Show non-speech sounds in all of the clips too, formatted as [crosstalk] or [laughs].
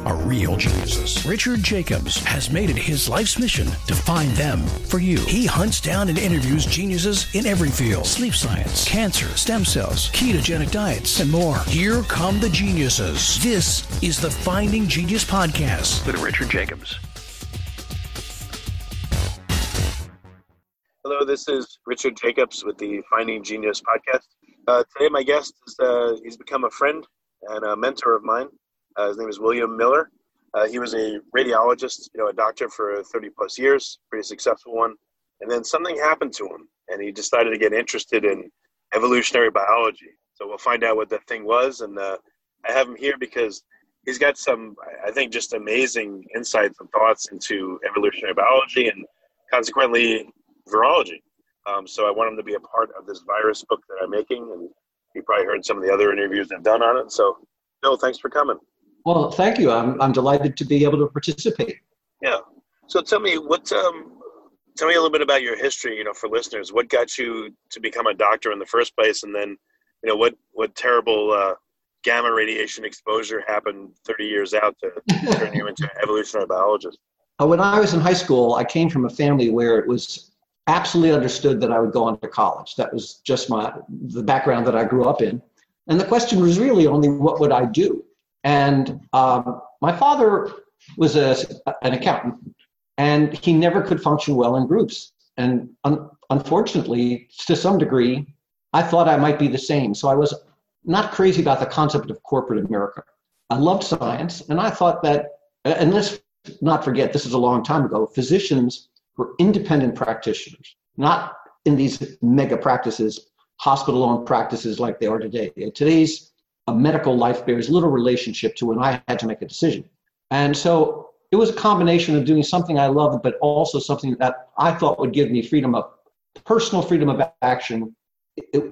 are real geniuses. Richard Jacobs has made it his life's mission to find them for you. He hunts down and interviews geniuses in every field sleep science, cancer, stem cells, ketogenic diets, and more. Here come the geniuses. This is the Finding Genius Podcast. With Richard Jacobs. Hello, this is Richard Jacobs with the Finding Genius podcast. Uh, today, my guest is uh, he's become a friend and a mentor of mine. Uh, his name is William Miller. Uh, he was a radiologist, you know, a doctor for 30 plus years, pretty successful one. And then something happened to him, and he decided to get interested in evolutionary biology. So we'll find out what that thing was. And uh, I have him here because he's got some, I think, just amazing insights and thoughts into evolutionary biology and consequently virology. Um, so I want him to be a part of this virus book that I'm making, and you probably heard some of the other interviews I've done on it. So, Bill, thanks for coming. Well, thank you. I'm, I'm delighted to be able to participate. Yeah. So tell me what um, tell me a little bit about your history. You know, for listeners, what got you to become a doctor in the first place, and then you know what what terrible uh, gamma radiation exposure happened 30 years out to turn you into an evolutionary biologist. Uh, When I was in high school, I came from a family where it was absolutely understood that I would go on to college. That was just my the background that I grew up in, and the question was really only what would I do. And um, my father was a, an accountant, and he never could function well in groups. And un- unfortunately, to some degree, I thought I might be the same. So I was not crazy about the concept of corporate America. I loved science, and I thought that, and let's not forget, this is a long time ago, physicians were independent practitioners, not in these mega practices, hospital owned practices like they are today. Today's a medical life bears little relationship to when I had to make a decision. And so it was a combination of doing something I loved, but also something that I thought would give me freedom of personal freedom of action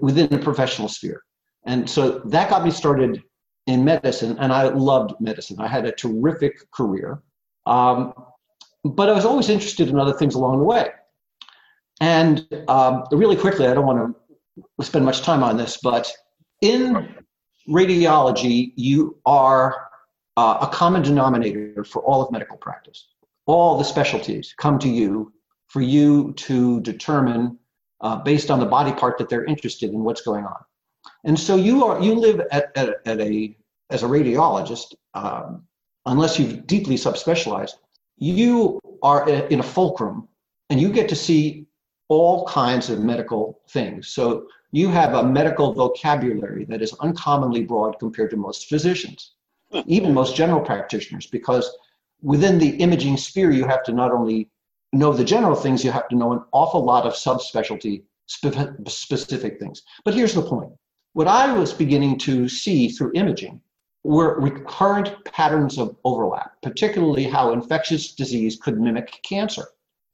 within the professional sphere. And so that got me started in medicine, and I loved medicine. I had a terrific career. Um, but I was always interested in other things along the way. And um, really quickly, I don't want to spend much time on this, but in radiology, you are uh, a common denominator for all of medical practice. All the specialties come to you for you to determine, uh, based on the body part that they're interested in, what's going on. And so you are you live at, at, at a as a radiologist, um, unless you've deeply subspecialized, you are in a fulcrum, and you get to see all kinds of medical things. So you have a medical vocabulary that is uncommonly broad compared to most physicians, hmm. even most general practitioners, because within the imaging sphere, you have to not only know the general things, you have to know an awful lot of subspecialty spe- specific things. But here's the point what I was beginning to see through imaging were recurrent patterns of overlap, particularly how infectious disease could mimic cancer.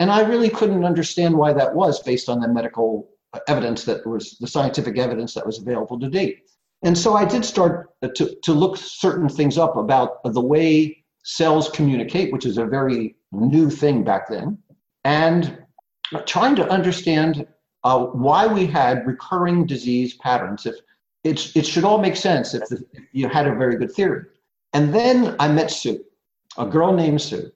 And I really couldn't understand why that was based on the medical evidence that was the scientific evidence that was available to date. And so I did start to, to look certain things up about the way cells communicate, which is a very new thing back then, and trying to understand uh, why we had recurring disease patterns. If it's, it should all make sense if, the, if you had a very good theory. And then I met Sue, a girl named Sue.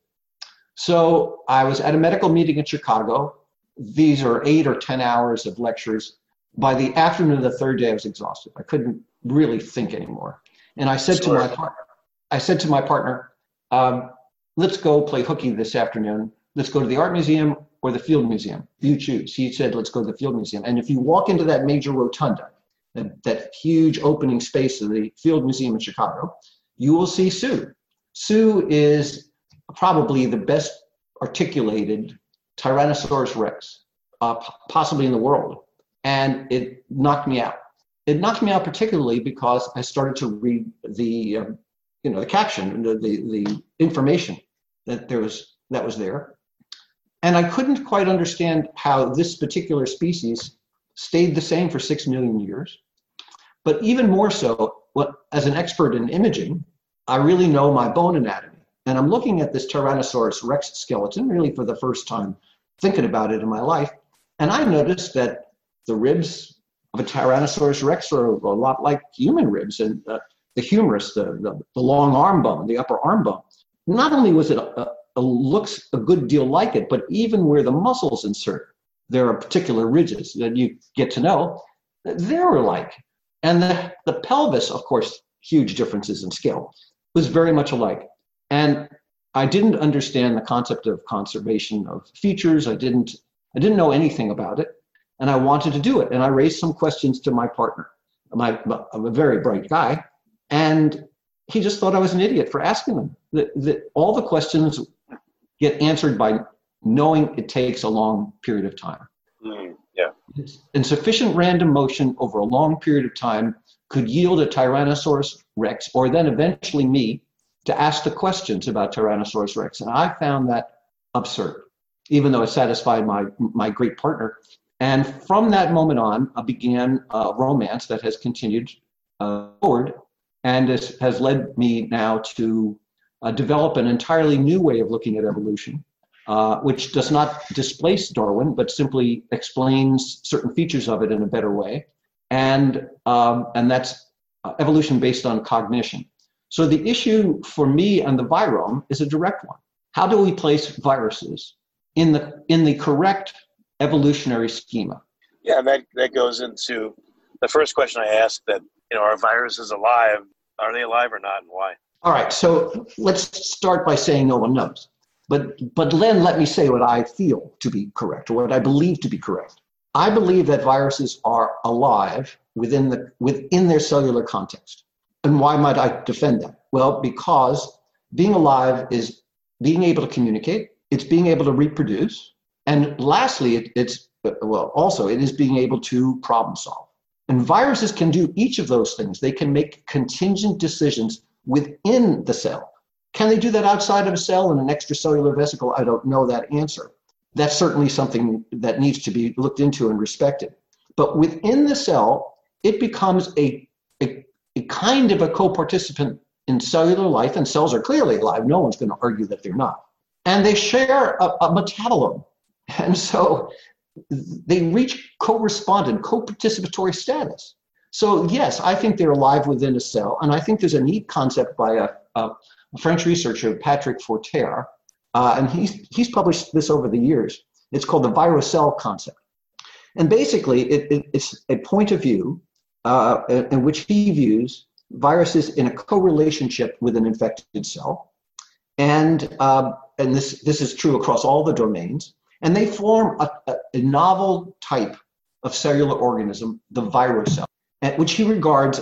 So I was at a medical meeting in Chicago. These are eight or 10 hours of lectures. By the afternoon of the third day, I was exhausted. I couldn't really think anymore. And I said Sure. to my partner, I said to my partner, um, let's go play hooky this afternoon. Let's go to the art museum or the field museum. You choose. He said, let's go to the field museum. And if you walk into that major rotunda, that, that huge opening space of the field museum in Chicago, you will see Sue. Sue is probably the best articulated Tyrannosaurus rex, uh, possibly in the world. And it knocked me out. It knocked me out particularly because I started to read the, um, you know, the caption, the, the, the information that there was that was there, and I couldn't quite understand how this particular species stayed the same for six million years. But even more so, what, as an expert in imaging, I really know my bone anatomy. And I'm looking at this Tyrannosaurus rex skeleton really for the first time, thinking about it in my life. And I noticed that the ribs of a Tyrannosaurus rex are a lot like human ribs, and uh, the humerus, the, the, the, long arm bone, the upper arm bone. Not only was it a, a, looks a good deal like it, but even where the muscles insert, there are particular ridges that you get to know they're alike. And the, the pelvis, of course, huge differences in scale, was very much alike. And I didn't understand the concept of conservation of features. I didn't I didn't know anything about it, and I wanted to do it. And I raised some questions to my partner. My, I'm a very bright guy, and he just thought I was an idiot for asking them. That, that all the questions get answered by knowing it takes a long period of time. Mm, yeah. And sufficient random motion over a long period of time could yield a Tyrannosaurus rex, or then eventually me, to ask the questions about Tyrannosaurus rex. And I found that absurd, even though it satisfied my, my great partner. And from that moment on, I began a romance that has continued uh, forward and has, has led me now to uh, develop an entirely new way of looking at evolution, uh, which does not displace Darwin, but simply explains certain features of it in a better way. And, um, and that's uh, evolution based on cognition. So the issue for me and the virome is a direct one. How do we place viruses in the in the correct evolutionary schema? Yeah, that that goes into the first question I asked that you know are viruses alive? Are they alive or not, and why? All right, so let's start by saying no one knows. But but then let me say what I feel to be correct, or what I believe to be correct. I believe that viruses are alive within the within their cellular context. And why might I defend that? Well, because being alive is being able to communicate, it's being able to reproduce, and lastly, it, it's well, also it is being able to problem solve. And viruses can do each of those things. They can make contingent decisions within the cell. Can they do that outside of a cell in an extracellular vesicle? I don't know that answer. That's certainly something that needs to be looked into and respected. But within the cell, it becomes a, kind of a co-participant in cellular life, and cells are clearly alive. No one's going to argue that they're not. And they share a, a metabolome. And so they reach co-respondent, co-participatory status. So yes, I think they're alive within a cell. And I think there's a neat concept by a, a French researcher, Patrick Forterre, uh, and he's, he's published this over the years. It's called the virocell concept. And basically, it, it, it's a point of view uh, in which he views viruses in a co-relationship with an infected cell. And, uh, and this, this is true across all the domains. And they form a, a, a novel type of cellular organism, the virocell, which he regards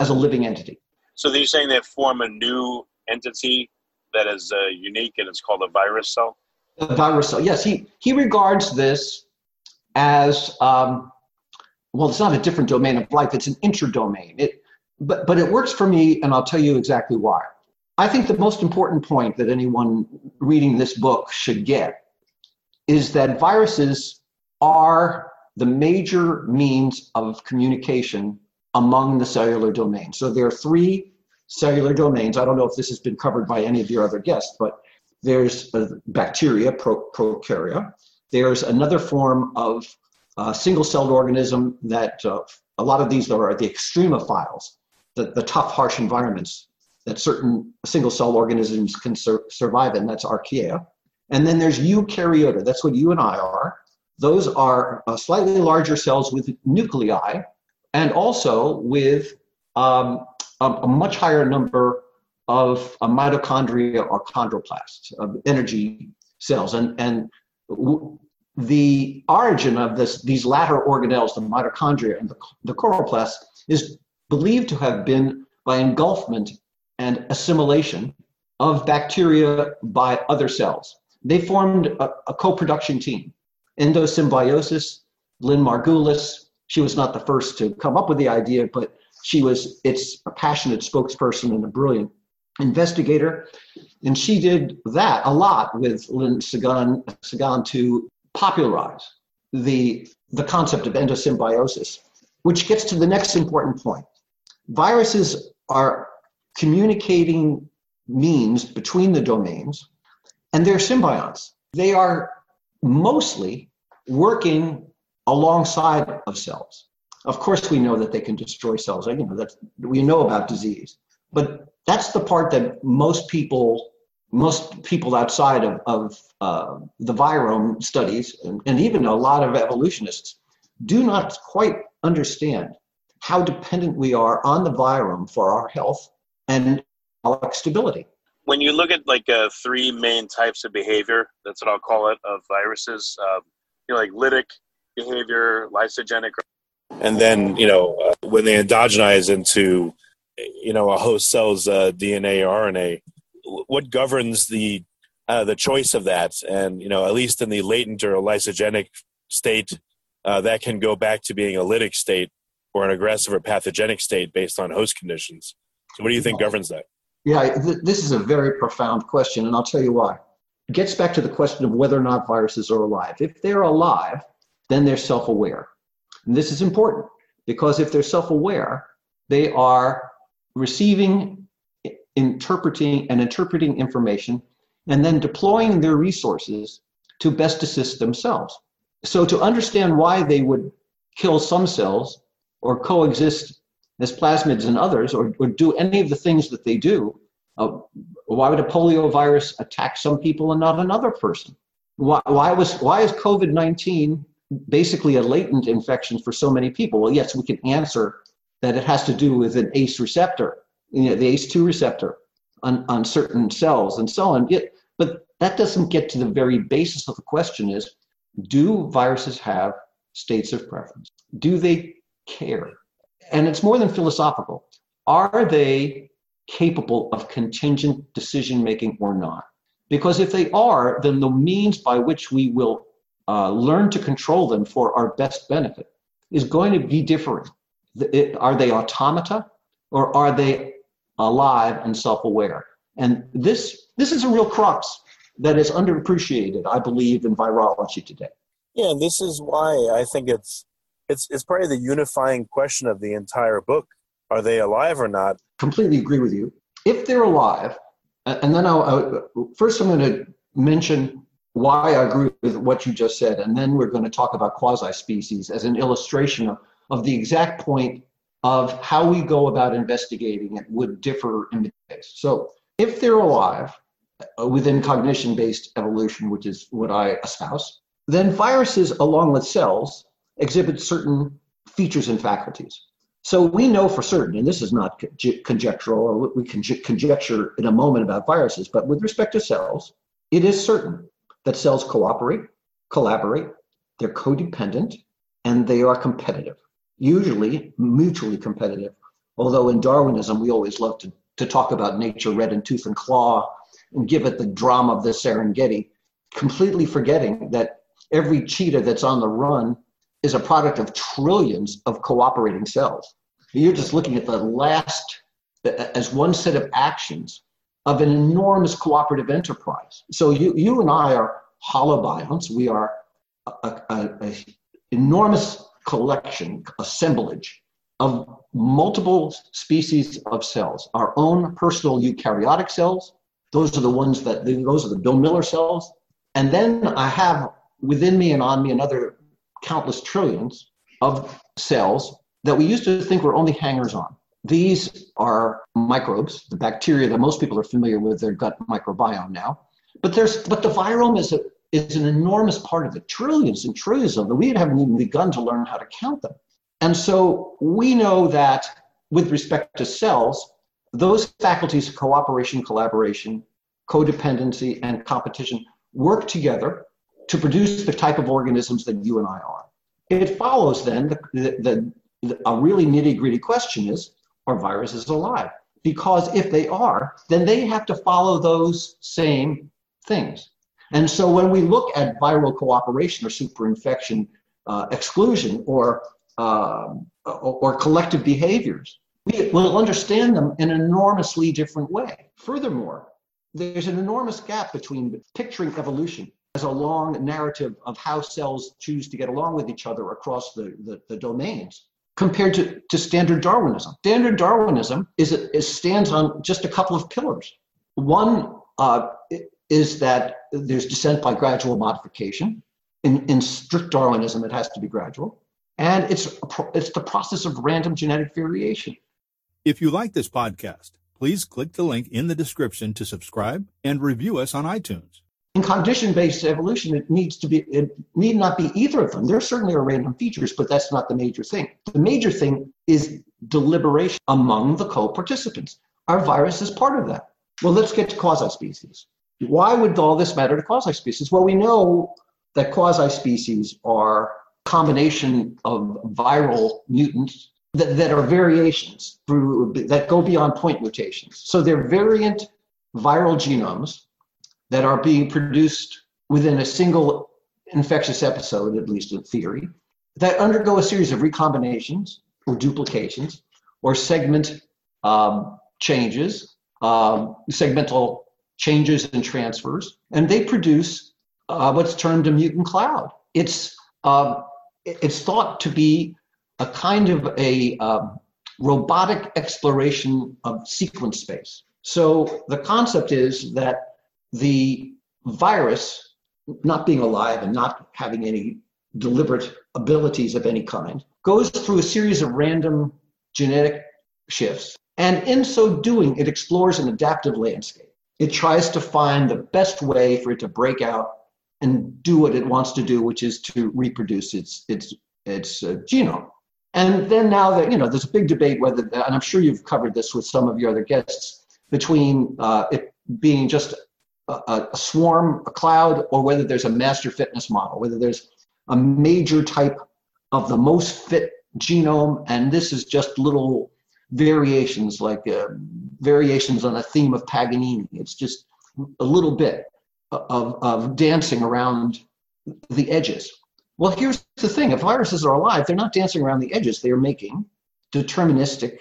as a living entity. So you're saying they form a new entity that is uh, unique and it's called a virus cell? The virus cell, yes. He, he regards this as um, well, it's not a different domain of life, it's an interdomain. It, but, but it works for me, and I'll tell you exactly why. I think the most important point that anyone reading this book should get is that viruses are the major means of communication among the cellular domain. So there are three cellular domains. I don't know if this has been covered by any of your other guests, but there's bacteria, pro- prokarya. There's another form of uh, single-celled organism that uh, a lot of these are the extremophiles, the, the tough, harsh environments that certain single-cell organisms can sur- survive in. That's archaea. And then there's eukaryota. That's what you and I are. Those are uh, slightly larger cells with nuclei and also with um, a, a, much higher number of uh, mitochondria or chondroplasts, of energy cells. And, and w- the origin of this, these latter organelles, the mitochondria and the, the chloroplasts, is believed to have been by engulfment and assimilation of bacteria by other cells. They formed a, a co-production team. Endosymbiosis, Lynn Margulis, she was not the first to come up with the idea, but she was its a passionate spokesperson and a brilliant investigator. And she did that a lot with Lynn Segan, Segan to popularize the, the concept of endosymbiosis, which gets to the next important point. Viruses are communicating means between the domains, and they're symbionts. They are mostly working alongside of cells. Of course, we know that they can destroy cells. You know, that's, we know about disease, but that's the part that most people, most people outside of, of uh, the virome studies, and, and even a lot of evolutionists, do not quite understand how dependent we are on the virome for our health and our stability. When you look at like uh, three main types of behavior, that's what I'll call it, of viruses, um, you know, like lytic behavior, lysogenic, and then you know uh, when they endogenize into you know a host cell's uh, DNA or RNA, what governs the uh, the choice of that? And you know, at least in the latent or lysogenic state, uh, that can go back to being a lytic state or an aggressive or pathogenic state based on host conditions. So, what do you think governs that? Yeah, th- this is a very profound question, and I'll tell you why. It gets back to the question of whether or not viruses are alive. If they're alive, then they're self aware. And this is important because if they're self aware, they are receiving, interpreting, and interpreting information and then deploying their resources to best assist themselves. So, to understand why they would kill some cells or coexist as plasmids and others, or, or do any of the things that they do, uh, why would a polio virus attack some people and not another person? Why, why was why is COVID nineteen basically a latent infection for so many people? Well, yes, we can answer that it has to do with an ACE receptor, you know, the ACE2 receptor on, on certain cells and so on. Yet, but that doesn't get to the very basis of the question is, do viruses have states of preference? Do they care? And it's more than philosophical. Are they capable of contingent decision making or not? Because if they are, then the means by which we will uh, learn to control them for our best benefit is going to be different. It, are they automata or are they alive and self-aware? And this this is a real crux that is underappreciated, I believe, in virology today. Yeah, and this is why I think it's it's it's probably the unifying question of the entire book. Are they alive or not? Completely agree with you. If they're alive, and then I'll, I'll first I'm going to mention why I agree with what you just said, and then we're going to talk about quasi-species as an illustration of, of the exact point of how we go about investigating it would differ in the case. So if they're alive uh, within cognition-based evolution, which is what I espouse, then viruses, along with cells, exhibit certain features and faculties. So we know for certain, and this is not conjectural, or we can conjecture in a moment about viruses, but with respect to cells, it is certain that cells cooperate, collaborate, they're codependent, and they are competitive, usually mutually competitive. Although in Darwinism, we always love to, to talk about nature red in tooth and claw and give it the drama of the Serengeti, completely forgetting that every cheetah that's on the run is a product of trillions of cooperating cells. You're just looking at the last, as one set of actions of an enormous cooperative enterprise. So you, you and I are holobionts. We are an enormous collection, assemblage of multiple species of cells. Our own personal eukaryotic cells, those are the ones that, those are the Bill Miller cells. And then I have within me and on me another countless trillions of cells that we used to think were only hangers on. These are microbes, the bacteria that most people are familiar with, their gut microbiome now. But there's but the virome is a, is an enormous part of it, trillions and trillions of them. That we haven't even begun to learn how to count them. And so we know that with respect to cells, those faculties of cooperation, collaboration, codependency, and competition work together to produce the type of organisms that you and I are. It follows then the, the, the a really nitty gritty question is are viruses alive? Because if they are, then they have to follow those same things. And so when we look at viral cooperation or superinfection uh, exclusion or, uh, or, collective behaviors, we will understand them in an enormously different way. Furthermore, there's an enormous gap between picturing evolution as a long narrative of how cells choose to get along with each other across the, the, the domains compared to, to standard Darwinism. Standard Darwinism is, is stands on just a couple of pillars. One uh, is that there's descent by gradual modification. In, in strict Darwinism, it has to be gradual. And it's, it's the process of random genetic variation. If you like this podcast, please click the link in the description to subscribe and review us on iTunes. In condition-based evolution, it needs to be it need not be either of them. There certainly are random features, but that's not the major thing. The major thing is deliberation among the co-participants. Our virus is part of that. Well, let's get to quasi-species. Why would all this matter to quasi-species? Well, we know that quasi-species are combination of viral mutants that, that are variations through that go beyond point mutations. So they're variant viral genomes that are being produced within a single infectious episode, at least in theory, that undergo a series of recombinations or duplications or segment um, changes, um, segmental changes and transfers, and they produce uh, what's termed a mutant cloud. It's uh, it's thought to be a kind of a um, robotic exploration of sequence space. So the concept is that the virus, not being alive and not having any deliberate abilities of any kind, goes through a series of random genetic shifts. And in so doing, it explores an adaptive landscape. It tries to find the best way for it to break out and do what it wants to do, which is to reproduce its, its, its uh, genome. And then now that, you know, there's a big debate whether, and I'm sure you've covered this with some of your other guests, between uh, it being just a, a swarm, a cloud, or whether there's a master fitness model, whether there's a major type of the most fit genome, and this is just little variations, like uh, variations on a theme of Paganini. It's just a little bit of, of dancing around the edges. Well, here's the thing if viruses are alive, they're not dancing around the edges, they're making deterministic,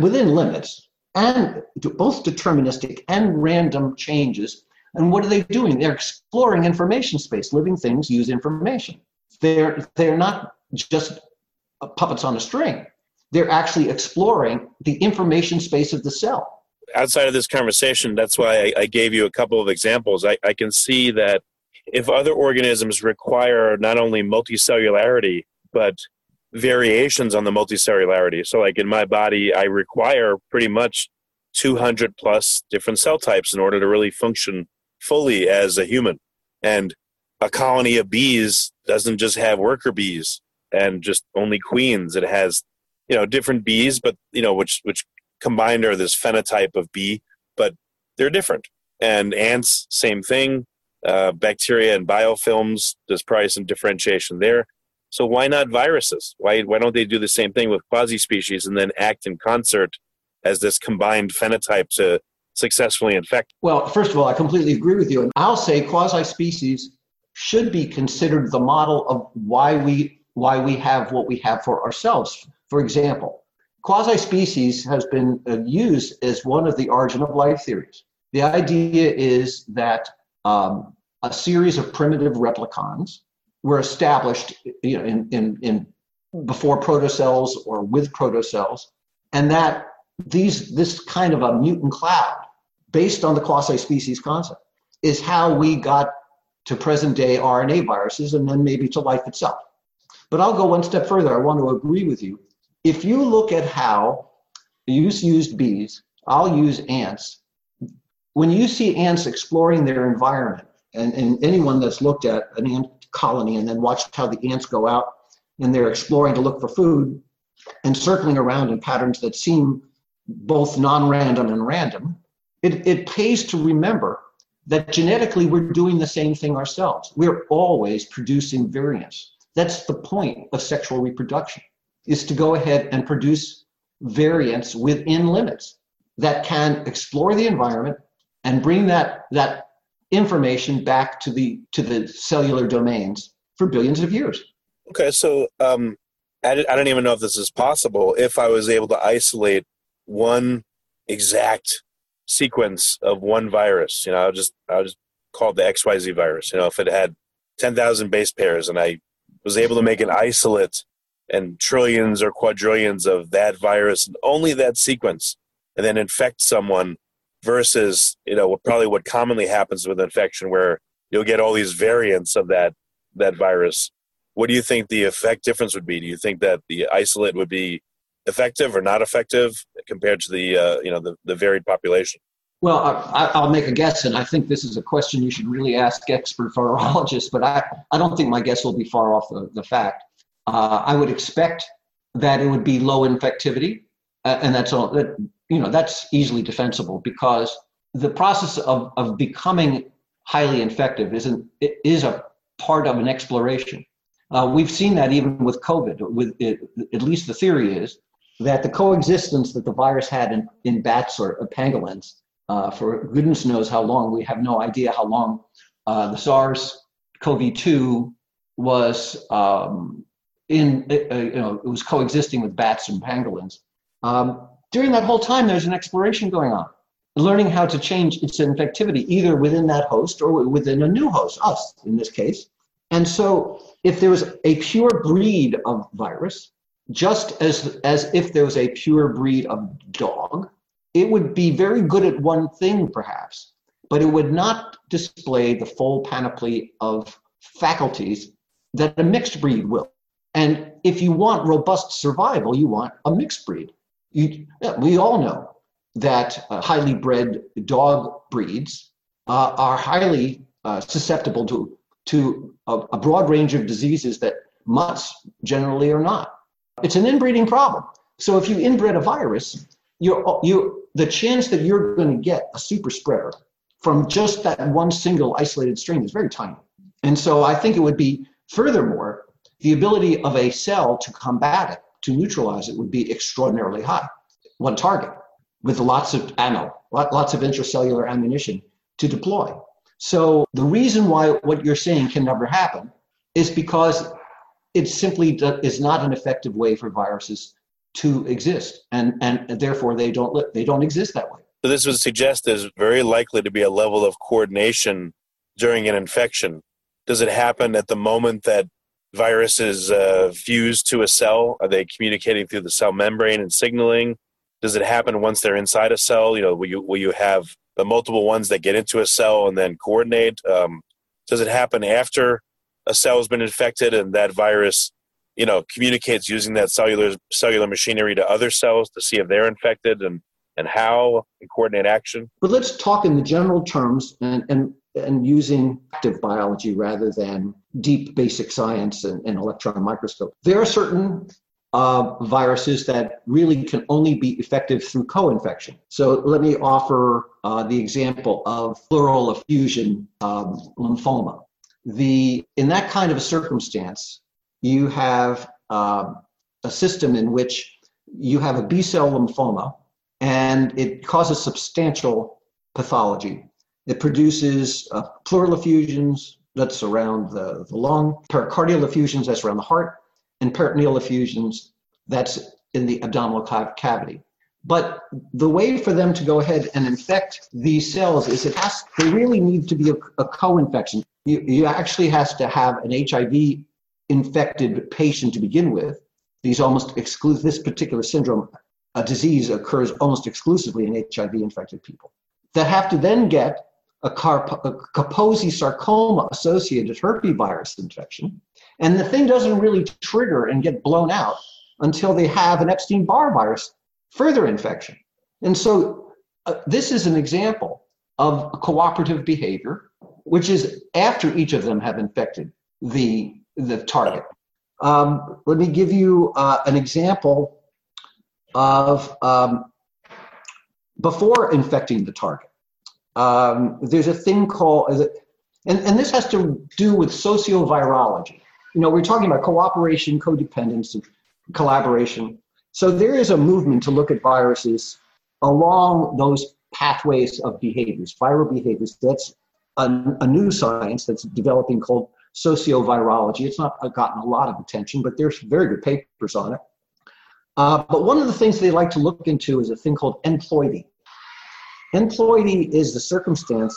within limits, and both deterministic and random changes. And what are they doing? They're exploring information space. Living things use information. They're, they're not just puppets on a string. They're actually exploring the information space of the cell. Outside of this conversation, that's why I, I gave you a couple of examples. I, I can see that if other organisms require not only multicellularity, but variations on the multicellularity. So, like in my body, I require pretty much 200 plus different cell types in order to really function fully as a human. And a colony of bees doesn't just have worker bees and just only queens. It has, you know, different bees, but you know, which which combined are this phenotype of bee, but they're different. And ants, same thing. Uh, bacteria and biofilms, there's probably some differentiation there. So why not viruses? Why why don't they do the same thing with quasi species and then act in concert as this combined phenotype to successfully infect? Well, first of all, I completely agree with you, and I'll say quasi species should be considered the model of why we why we have what we have for ourselves. For example, quasi species has been uh, used as one of the origin of life theories. The idea is that um, a series of primitive replicons were established you know, in, in, in before protocells or with protocells, and that these this kind of a mutant cloud, based on the quasi-species concept, is how we got to present day RNA viruses and then maybe to life itself. But I'll go one step further. I want to agree with you. If you look at how you used bees, I'll use ants. When you see ants exploring their environment, and, and anyone that's looked at an ant colony and then watched how the ants go out and they're exploring to look for food and circling around in patterns that seem both non-random and random, it, it pays to remember that genetically we're doing the same thing ourselves. We're always producing variants. That's the point of sexual reproduction, is to go ahead and produce variants within limits that can explore the environment and bring that, that information back to the to the cellular domains for billions of years. Okay, so um, I, I don't even know if this is possible. If I was able to isolate one exact sequence of one virus, you know, I'll just I'll just call it the XYZ virus. You know, if it had ten thousand base pairs and I was able to make an isolate and trillions or quadrillions of that virus and only that sequence and then infect someone versus you know probably what commonly happens with infection where you'll get all these variants of that that virus. What do you think the effect difference would be? Do you think that the isolate would be effective or not effective compared to the uh, you know the, the varied population? Well I, will make a guess and i think this is a question you should really ask expert virologists but i, I don't think my guess will be far off the, the fact uh, i would expect that it would be low infectivity uh, and that's all that you know that's easily defensible because the process of, of becoming highly infective isn't is a part of an exploration. Uh, we've seen that even with covid with it, at least the theory is that the coexistence that the virus had in, in bats or pangolins uh, for goodness knows how long, we have no idea how long uh, the SARS CoV 2 was um, in, uh, you know, it was coexisting with bats and pangolins. Um, during that whole time, there's an exploration going on, learning how to change its infectivity either within that host or within a new host, us in this case. And so, if there was a pure breed of virus, just as, as if there was a pure breed of dog, it would be very good at one thing, perhaps, but it would not display the full panoply of faculties that a mixed breed will. And if you want robust survival, you want a mixed breed. You, we all know that uh, highly bred dog breeds uh, are highly uh, susceptible to, to a, a broad range of diseases that mutts generally are not. It's an inbreeding problem. So if you inbred a virus, you're, you the chance that you're going to get a super spreader from just that one single isolated strain is very tiny. And so I think it would be, furthermore, the ability of a cell to combat it, to neutralize it, would be extraordinarily high. One target with lots of ammo, lots of intracellular ammunition to deploy. So the reason why what you're saying can never happen is because it simply is not an effective way for viruses to exist, and and therefore they don't they don't exist that way. So this would suggest there's very likely to be a level of coordination during an infection. Does it happen at the moment that virus is uh, fused to a cell? Are they communicating through the cell membrane and signaling? Does it happen once they're inside a cell? You know, will you will you have the multiple ones that get into a cell and then coordinate? Um, does it happen after a cell has been infected and that virus you know communicates using that cellular cellular machinery to other cells to see if they're infected and and how and coordinate action but let's talk in the general terms and and and using active biology rather than deep basic science and, and electron microscope there are certain uh, viruses that really can only be effective through co-infection. So let me offer uh, the example of pleural effusion um, lymphoma the in that kind of a circumstance, you have uh, a system in which you have a B cell lymphoma, and it causes substantial pathology. It produces uh, pleural effusions that's around the, the lung, pericardial effusions that's around the heart, and peritoneal effusions that's in the abdominal cavity. But the way for them to go ahead and infect these cells is it has, they really need to be a, a co-infection. You, you actually has to have an HIV infected patient to begin with. These almost exclude this particular syndrome, a disease occurs almost exclusively in HIV infected people that have to then get a, Carp- a Kaposi sarcoma associated herpes infection. And the thing doesn't really trigger and get blown out until they have an Epstein Barr virus further infection. And so uh, this is an example of cooperative behavior, which is after each of them have infected the, the target. Um, let me give you uh, an example of um, before infecting the target. Um, there's a thing called, and, and this has to do with sociovirology. You know, we're talking about cooperation, codependence, collaboration. So there is a movement to look at viruses along those pathways of behaviors, viral behaviors. That's a, a new science that's developing called sociovirology. It's not gotten a lot of attention, but there's very good papers on it. Uh, but one of the things they like to look into is a thing called enploidy. Enploidy is the circumstance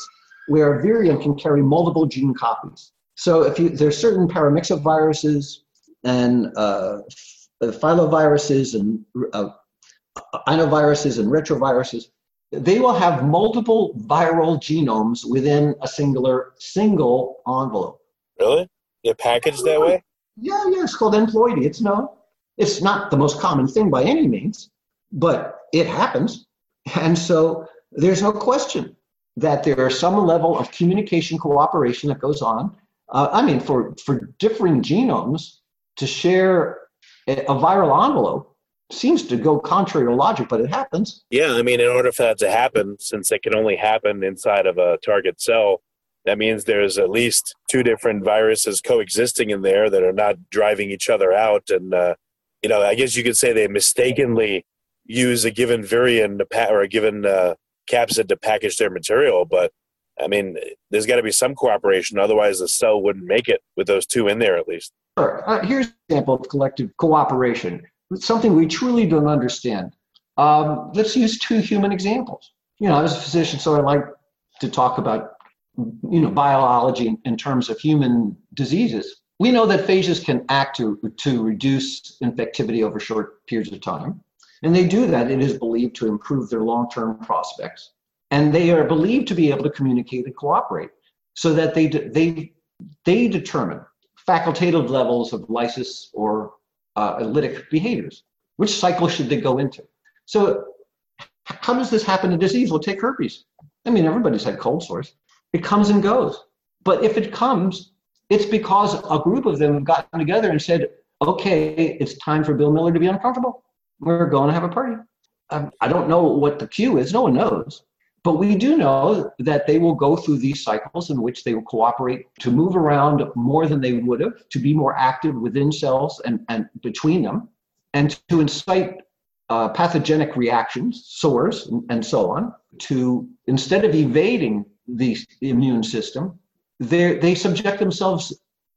where a virion can carry multiple gene copies. So if you, there's certain paramyxoviruses and uh, filoviruses and uh, inoviruses and retroviruses, they will have multiple viral genomes within a singular single envelope. Really? They're packaged that way? Yeah, yeah. It's called enploidy. It's no, it's not the most common thing by any means, but it happens, and so there's no question that there are some level of communication cooperation that goes on. Uh, I mean, for for differing genomes to share a, a viral envelope seems to go contrary to logic, but it happens. Yeah, I mean, in order for that to happen, since it can only happen inside of a target cell, that means there's at least two different viruses coexisting in there that are not driving each other out. And, uh, you know, I guess you could say they mistakenly use a given virion pa- or a given uh, capsid to package their material. But, I mean, there's got to be some cooperation. Otherwise, the cell wouldn't make it with those two in there at least. Sure. Uh, here's an example of collective cooperation something we truly don't understand. Um, let's use two human examples. You know, I was a physician, so I like to talk about, you know, biology in, in terms of human diseases. We know that phages can act to, to reduce infectivity over short periods of time. And they do that, it is believed, to improve their long term prospects. And they are believed to be able to communicate and cooperate so that they, they, they determine facultative levels of lysis or uh, lytic behaviors. Which cycle should they go into? So, how does this happen in disease? Well, take herpes. I mean, everybody's had cold sores. It comes and goes. But if it comes, it's because a group of them gotten together and said, okay, it's time for Bill Miller to be uncomfortable. We're going to have a party. Um, I don't know what the cue is. No one knows. But we do know that they will go through these cycles in which they will cooperate to move around more than they would have, to be more active within cells and, and between them, and to incite uh, pathogenic reactions, sores, and, and so on, to instead of evading the immune system, they subject themselves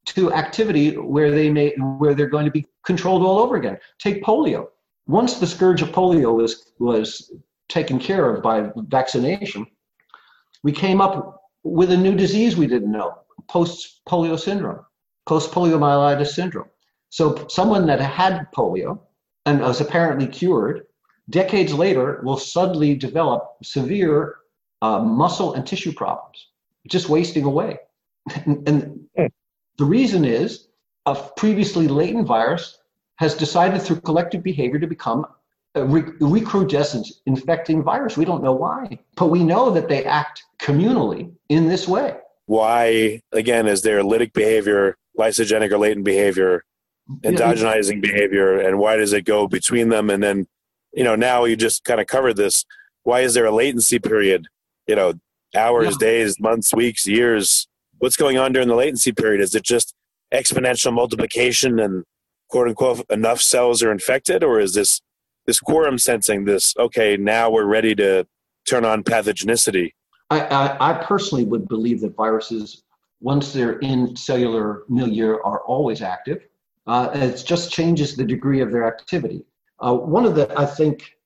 to activity where they may where they're going to be controlled all over again. Take polio. Once the scourge of polio was was taken care of by vaccination, we came up with a new disease we didn't know post polio syndrome, post poliomyelitis syndrome. So, someone that had polio and was apparently cured, decades later will suddenly develop severe uh, muscle and tissue problems, just wasting away. [laughs] and, and the reason is a previously latent virus has decided through collective behavior to become a recrudescent infecting virus. We don't know why, but we know that they act communally in this way. Why, again, is there lytic behavior, lysogenic or latent behavior, endogenizing behavior, and why does it go between them? And then, you know, now you just kind of covered this. Why is there a latency period? You know, hours, yeah. days, months, weeks, years. What's going on during the latency period? Is it just exponential multiplication and quote unquote enough cells are infected, or is this this quorum sensing this okay now we're ready to turn on pathogenicity? I, I, I personally would believe that viruses once they're in cellular milieu are always active. Uh, it just changes the degree of their activity. Uh, one of the i think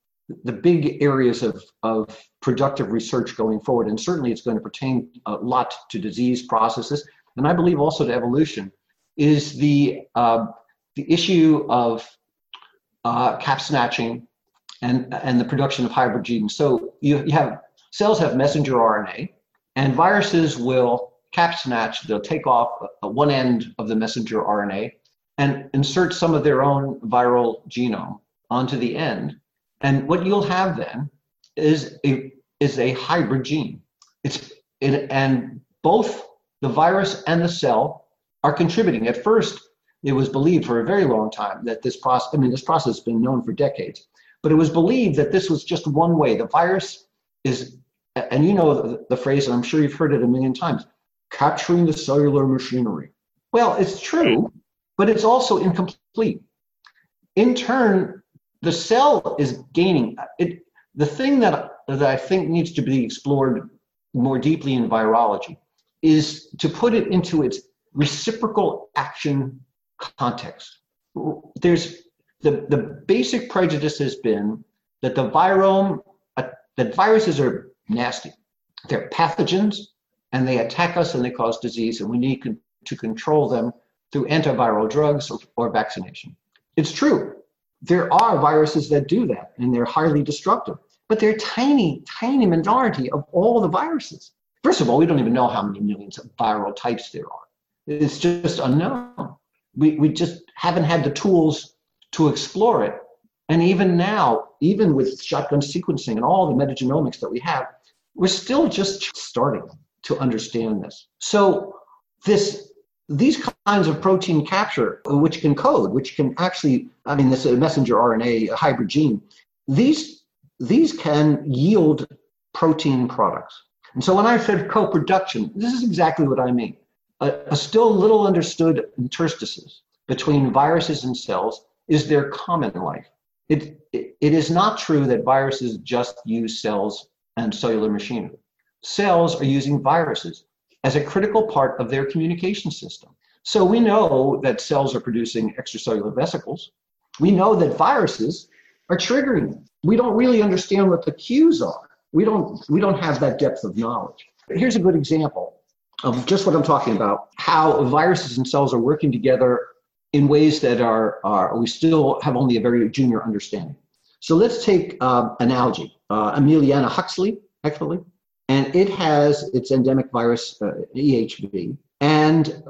the big areas of, of productive research going forward and certainly it's going to pertain a lot to disease processes and i believe also to evolution is the uh, the issue of uh, cap snatching, and, and the production of hybrid genes. So you, you have cells have messenger RNA, and viruses will cap snatch, they'll take off one end of the messenger RNA and insert some of their own viral genome onto the end. And what you'll have then is a, is a hybrid gene. It's it, and both the virus and the cell are contributing. At first, it was believed for a very long time that this process, I mean, this process has been known for decades, but it was believed that this was just one way. The virus is, and you know the, the phrase, and I'm sure you've heard it a million times, capturing the cellular machinery. Well, it's true, but it's also incomplete. In turn, the cell is gaining it. The thing that, that I think needs to be explored more deeply in virology is to put it into its reciprocal action context. There's the, the basic prejudice has been that the virome, uh, that viruses are nasty. They're pathogens and they attack us and they cause disease, and we need con- to control them through antiviral drugs or, or vaccination. It's true. There are viruses that do that, and they're highly destructive, but they're tiny, tiny minority of all the viruses. First of all, we don't even know how many millions of viral types there are. It's just unknown. We, we just haven't had the tools to explore it. And even now, even with shotgun sequencing and all the metagenomics that we have, we're still just starting to understand this. So this these kinds of protein capture, which can code, which can actually, I mean, this is messenger RNA, a hybrid gene, these these can yield protein products. And so when I said co-production, this is exactly what I mean. A, a still little understood interstices between viruses and cells is their common life. It, it, it is not true that viruses just use cells and cellular machinery. Cells are using viruses as a critical part of their communication system. So we know that cells are producing extracellular vesicles. We know that viruses are triggering them. We don't really understand what the cues are. We don't, we don't have that depth of knowledge. Here's a good example of just what I'm talking about how viruses and cells are working together in ways that are, are we still have only a very junior understanding. So let's take uh, an algae, uh, Emiliana huxley, actually, and it has its endemic virus, uh, EHV. And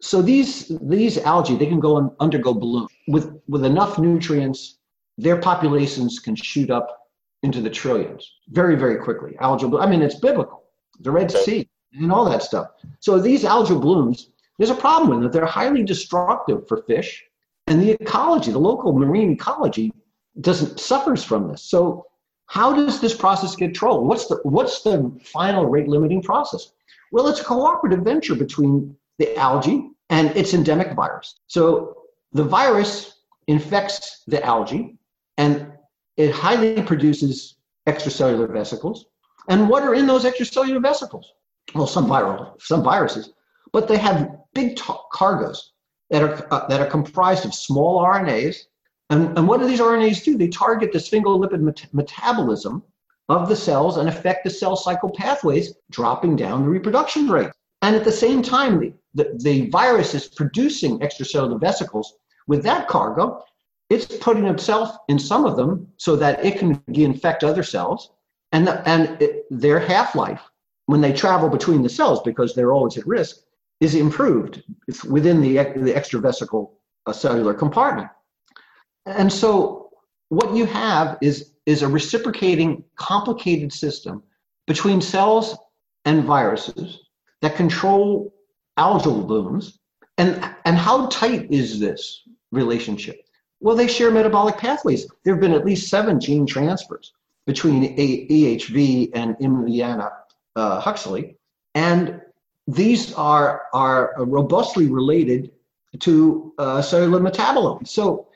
so these, these algae, they can go and undergo bloom. With, with enough nutrients, their populations can shoot up into the trillions very, very quickly. Algal, I mean, it's biblical, the Red Sea, and all that stuff. So these algal blooms, there's a problem with it. They're highly destructive for fish, and the ecology, the local marine ecology, doesn't suffers from this. So how does this process get controlled? What's the what's the final rate limiting process? Well, it's a cooperative venture between the algae and its endemic virus. So the virus infects the algae and it highly produces extracellular vesicles. And what are in those extracellular vesicles? Well, some viral, some viruses, but they have big t- cargoes that are, uh, that are comprised of small RNAs. And, and what do these RNAs do? They target the sphingolipid met- metabolism of the cells and affect the cell cycle pathways, dropping down the reproduction rate. And at the same time, the, the, the virus is producing extracellular vesicles with that cargo. It's putting itself in some of them so that it can infect other cells. And, the, and it, their half life, when they travel between the cells, because they're always at risk, is improved within the, the extravesical uh, cellular compartment. And so what you have is, is a reciprocating, complicated system between cells and viruses that control algal blooms. And, and how tight is this relationship? Well, they share metabolic pathways. There have been at least seven gene transfers between EHV and Emiliana uh, Huxley. And these are, are robustly related to uh, cellular metabolism. So,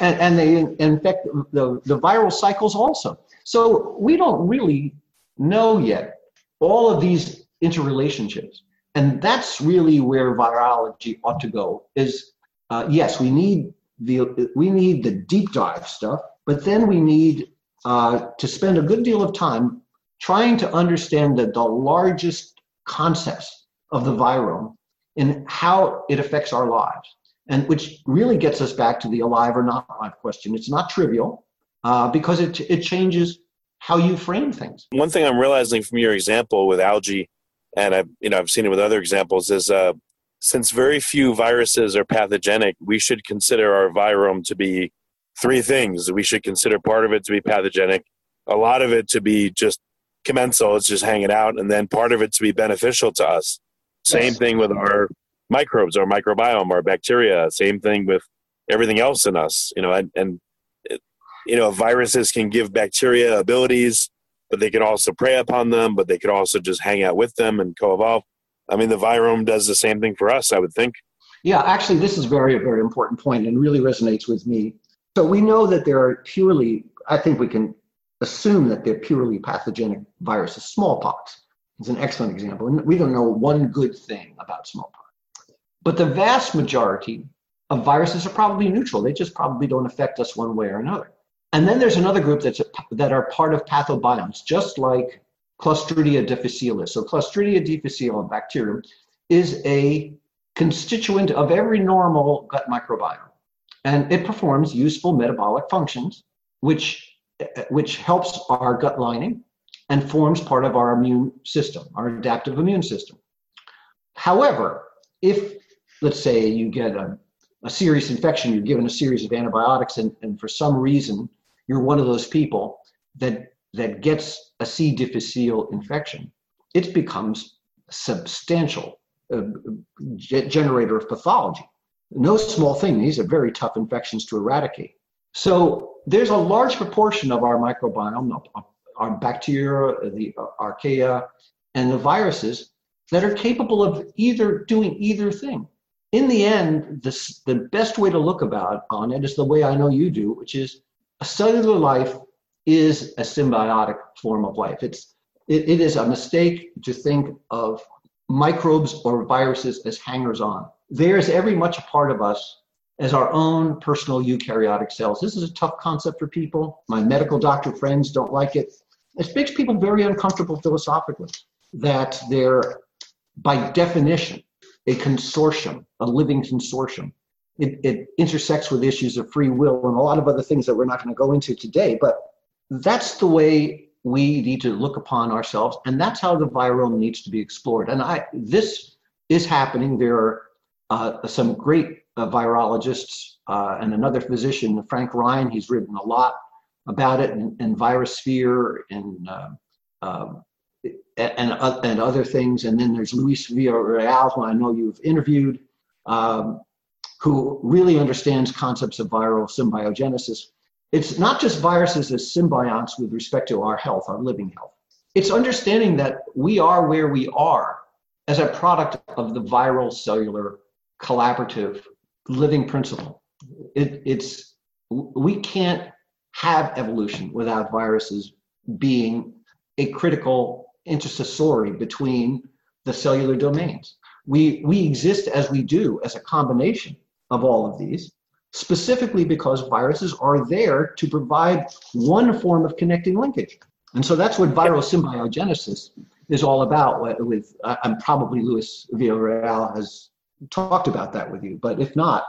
and, and they infect the, the viral cycles also. So we don't really know yet all of these interrelationships. And that's really where virology ought to go is, uh, yes, we need the, we need the deep dive stuff, but then we need uh, to spend a good deal of time trying to understand the, the largest concepts of the virome and how it affects our lives. And which really gets us back to the alive or not alive question. It's not trivial uh, because it, it changes how you frame things. One thing I'm realizing from your example with algae, and I've, you know, I've seen it with other examples, is uh, since very few viruses are pathogenic, we should consider our virome to be three things. We should consider part of it to be pathogenic, a lot of it to be just commensal, it's just hanging out, and then part of it to be beneficial to us. Same yes. thing with our microbes, our microbiome, our bacteria. Same thing with everything else in us. You know, and, and you know, viruses can give bacteria abilities, but they can also prey upon them. But they could also just hang out with them and co-evolve. I mean, the virome does the same thing for us. I would think. Yeah, actually, this is very, very important point and really resonates with me. So we know that there are purely, I think we can assume that they're purely pathogenic viruses, smallpox is an excellent example. And we don't know one good thing about smallpox. But the vast majority of viruses are probably neutral. They just probably don't affect us one way or another. And then there's another group that's a, that are part of pathobiomes, just like Clostridia difficile. So Clostridia difficile bacterium is a constituent of every normal gut microbiome. And it performs useful metabolic functions, which, which helps our gut lining and forms part of our immune system, our adaptive immune system. However, if, let's say, you get a, a serious infection, you're given a series of antibiotics, and, and for some reason you're one of those people that, that gets a C. difficile infection, it becomes substantial uh, generator of pathology. No small thing. These are very tough infections to eradicate. So there's a large proportion of our microbiome, our bacteria, the uh, archaea, and the viruses that are capable of either doing either thing. In the end, this, the best way to look about on it is the way I know you do, which is a cellular life is a symbiotic form of life. It's it, it is a mistake to think of microbes or viruses as hangers on. They're every much a part of us as our own personal eukaryotic cells. This is a tough concept for people. My medical doctor friends don't like it. It makes people very uncomfortable philosophically that they're, by definition, a consortium, a living consortium. It, it intersects with issues of free will and a lot of other things that we're not going to go into today. But that's the way we need to look upon ourselves, and that's how the virome needs to be explored. And I, this is happening. There are uh, some great uh, virologists uh, and another physician, Frank Ryan. He's written a lot about it, and, and Virusphere and um, um and and other things. And then there's Luis Villarreal, who I know you've interviewed, um, who really understands concepts of viral symbiogenesis it's not just viruses as symbionts with respect to our health, our living health. It's understanding that we are where we are as a product of the viral cellular collaborative living principle. It, it's we can't have evolution without viruses being a critical intercessory between the cellular domains. We, we exist as we do as a combination of all of these specifically because viruses are there to provide one form of connecting linkage. And so that's what viral symbiogenesis is all about. With uh, I'm probably Luis Villarreal has talked about that with you, but if not,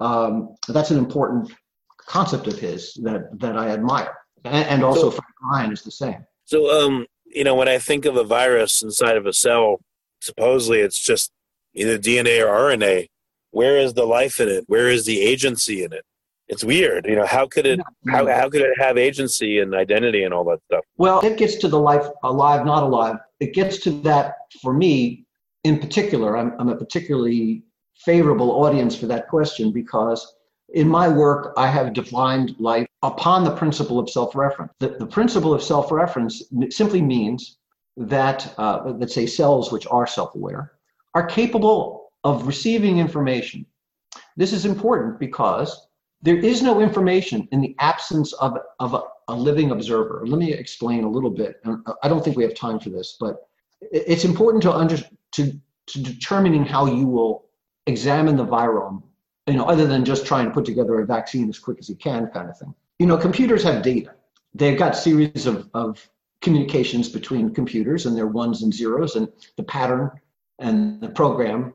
um, that's an important concept of his that that I admire, and, and also so, Frank Ryan is the same. So, um, you know, when I think of a virus inside of a cell, supposedly it's just either DNA or RNA where is the life in it? Where is the agency in it? It's weird. You know, how could it how, how could it have agency and identity and all that stuff? Well, it gets to the life alive, not alive. It gets to that for me in particular. I'm, I'm a particularly favorable audience for that question because in my work, I have defined life upon the principle of self reference. The, the principle of self reference simply means that, uh, let's say, cells which are self aware are capable of receiving information. This is important because there is no information in the absence of, of a, a living observer. Let me explain a little bit. I don't think we have time for this, but it's important to under to, to determining how you will examine the virome, you know, other than just trying to put together a vaccine as quick as you can, kind of thing. You know, computers have data. They've got series of, of communications between computers and their ones and zeros, and the pattern and the program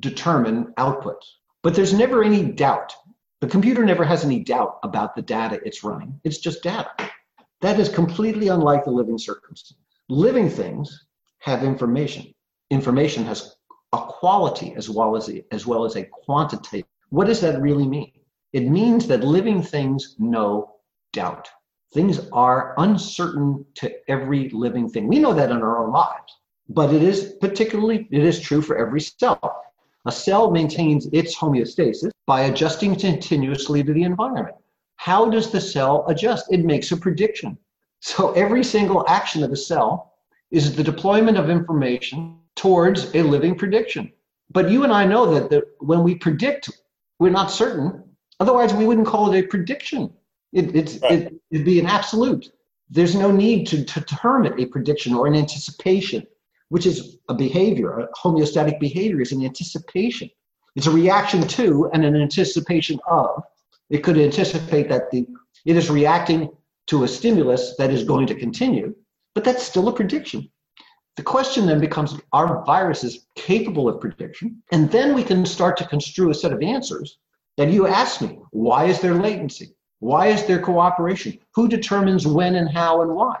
determine output. But there's never any doubt. The computer never has any doubt about the data it's running. It's just data. That is completely unlike the living circumstance. Living things have information. Information has a quality as well as a, as well as a quantity. What does that really mean? It means that living things know doubt. Things are uncertain to every living thing. We know that in our own lives but it is particularly it is true for every cell. A cell maintains its homeostasis by adjusting continuously to the environment. How does the cell adjust? It makes a prediction. So every single action of a cell is the deployment of information towards a living prediction. But you and I know that, that when we predict, we're not certain. Otherwise, we wouldn't call it a prediction. It, it's, right. it, it'd be an absolute. There's no need to, to term it a prediction or an anticipation which is a behavior, a homeostatic behavior is an anticipation. It's a reaction to and an anticipation of. It could anticipate that the it is reacting to a stimulus that is going to continue, but that's still a prediction. The question then becomes are viruses capable of prediction? And then we can start to construe a set of answers that you ask me why is there latency? Why is there cooperation? Who determines when and how and why?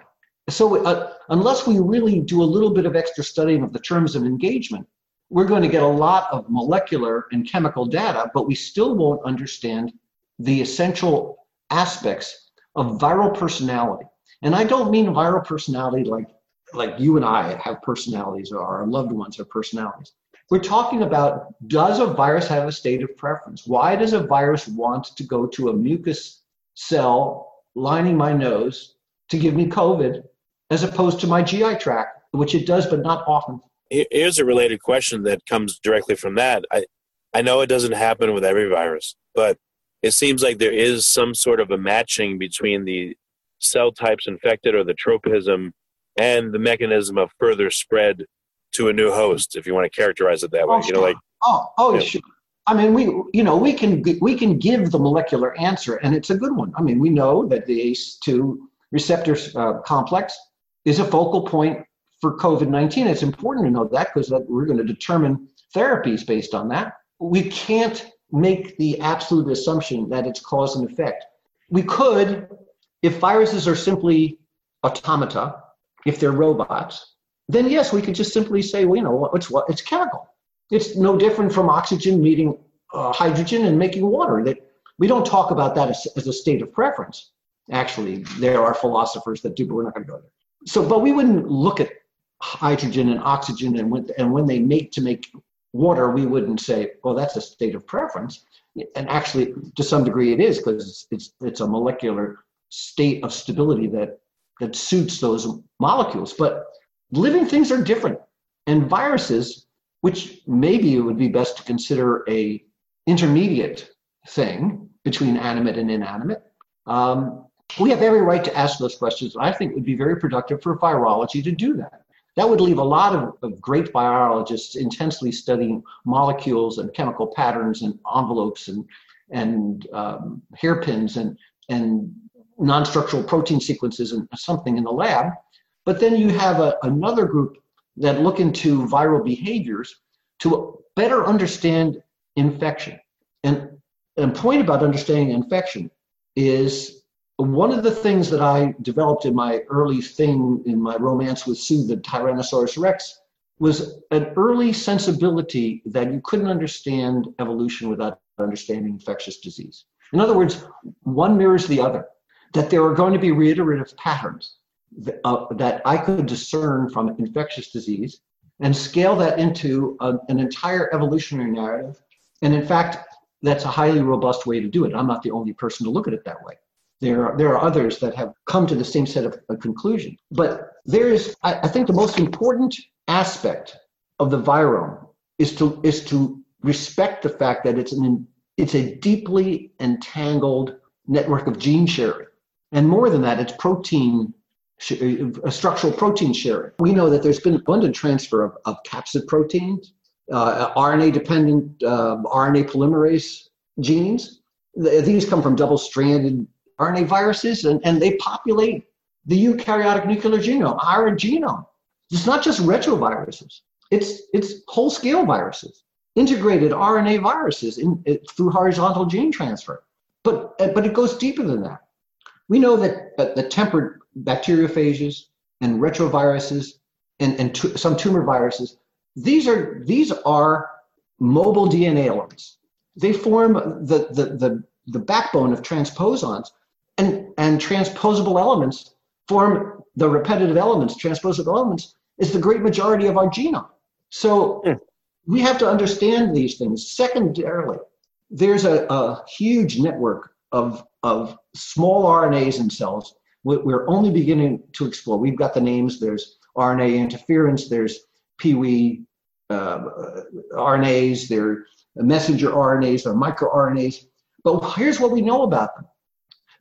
So, uh, unless we really do a little bit of extra studying of the terms of engagement, we're going to get a lot of molecular and chemical data, but we still won't understand the essential aspects of viral personality. And I don't mean viral personality like, like you and I have personalities or our loved ones have personalities. We're talking about does a virus have a state of preference? Why does a virus want to go to a mucus cell lining my nose to give me COVID as opposed to my GI tract, which it does, but not often. Here's a related question that comes directly from that. I, I know it doesn't happen with every virus, but it seems like there is some sort of a matching between the cell types infected or the tropism and the mechanism of further spread to a new host, if you want to characterize it that way. Oh, you know, like oh, oh, sure. I mean, we you know we can we can give the molecular answer, and it's a good one. I mean, we know that the ACE2 receptor uh, complex is a focal point for COVID 19. It's important to know that because that we're going to determine therapies based on that. We can't make the absolute assumption that it's cause and effect. We could, if viruses are simply automata, if they're robots, then yes, we could just simply say, well, you know, it's what it's chemical. It's no different from oxygen meeting uh, hydrogen and making water. That we don't talk about that as, as a state of preference. Actually, there are philosophers that do, but we're not going to go there. So, but we wouldn't look at hydrogen and oxygen and when, and when they make to make water, we wouldn't say, well, that's a state of preference. And actually, to some degree, it is because it's, it's, it's a molecular state of stability that, that suits those molecules. But living things are different. And viruses, which maybe it would be best to consider a intermediate thing between animate and inanimate, um, we have every right to ask those questions. I think it would be very productive for virology to do that. That would leave a lot of, of great biologists intensely studying molecules and chemical patterns and envelopes and, and um, hairpins and, and non-structural protein sequences and something in the lab. But then you have a, another group that look into viral behaviors to better understand infection. And a point about understanding infection is one of the things that I developed in my early thing in my romance with Sue, the Tyrannosaurus Rex, was an early sensibility that you couldn't understand evolution without understanding infectious disease. In other words, one mirrors the other, that there are going to be reiterative patterns that, uh, that I could discern from infectious disease and scale that into a, an entire evolutionary narrative. And in fact, that's a highly robust way to do it. I'm not the only person to look at it that way. There are, there are others that have come to the same set of, of conclusion. But there is, I, I think, the most important aspect of the virome is to is to respect the fact that it's an it's a deeply entangled network of gene sharing, and more than that, it's protein a structural protein sharing. We know that there's been abundant transfer of, of capsid proteins, uh, RNA dependent uh, RNA polymerase genes. These come from double stranded RNA viruses, and, and they populate the eukaryotic nuclear genome, our genome. It's not just retroviruses. It's it's whole scale viruses, integrated RNA viruses in, it, through horizontal gene transfer. But but it goes deeper than that. We know that the tempered bacteriophages and retroviruses and, and t- some tumor viruses, these are these are mobile DNA elements. They form the, the, the, the backbone of transposons and, and transposable elements form the repetitive elements, transposable elements, is the great majority of our genome. So mm. we have to understand these things. Secondarily, there's a, a huge network of, of small RNAs in cells we're only beginning to explore. We've got the names. There's RNA interference. There's PWE uh, RNAs. There are messenger RNAs. There are microRNAs. But here's what we know about them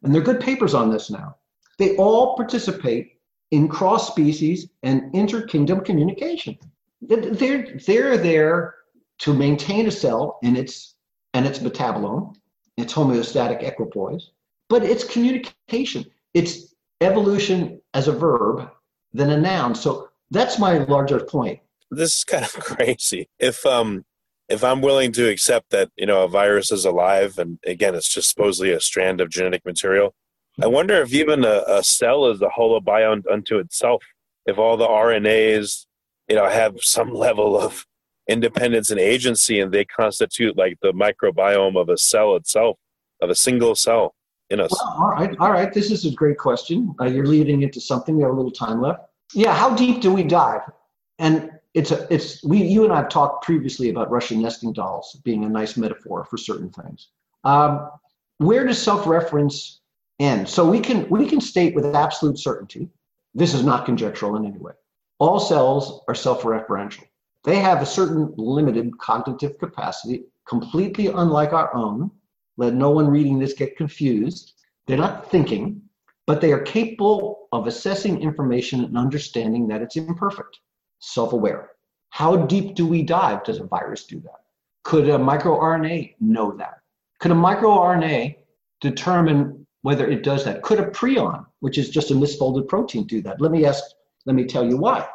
and there are good papers on this now. They all participate in cross species and inter-kingdom communication. They're, they're there to maintain a cell in its and its metabolome, its homeostatic equipoise, but it's communication. It's evolution as a verb than a noun. So That's my larger point. This is kind of [laughs] crazy. If um if I'm willing to accept that you know a virus is alive, and again, it's just supposedly a strand of genetic material, I wonder if even a, a cell is a holobiont unto itself. If all the RNAs, you know, have some [laughs] level of independence and agency, and they constitute like the microbiome of a cell itself, of a single cell in us. Well, all right, all right. This is a great question. Uh, you're leading into something. We have a little time left. Yeah, how deep do we dive? And it's a, it's we you and I've talked previously about Russian nesting dolls being a nice metaphor for certain things. Um, where does self-reference end? So we can we can state with absolute certainty, this is not conjectural in any way. All cells are self-referential. They have a certain limited cognitive capacity, completely unlike our own. Let no one reading this get confused. They're not thinking, but they are capable of assessing information and understanding that it's imperfect self aware. How deep do we dive? Does a virus do that? Could a microRNA know that? Could a microRNA determine whether it does that? Could a prion, which is just a misfolded protein, do that? Let me ask, let me tell you why.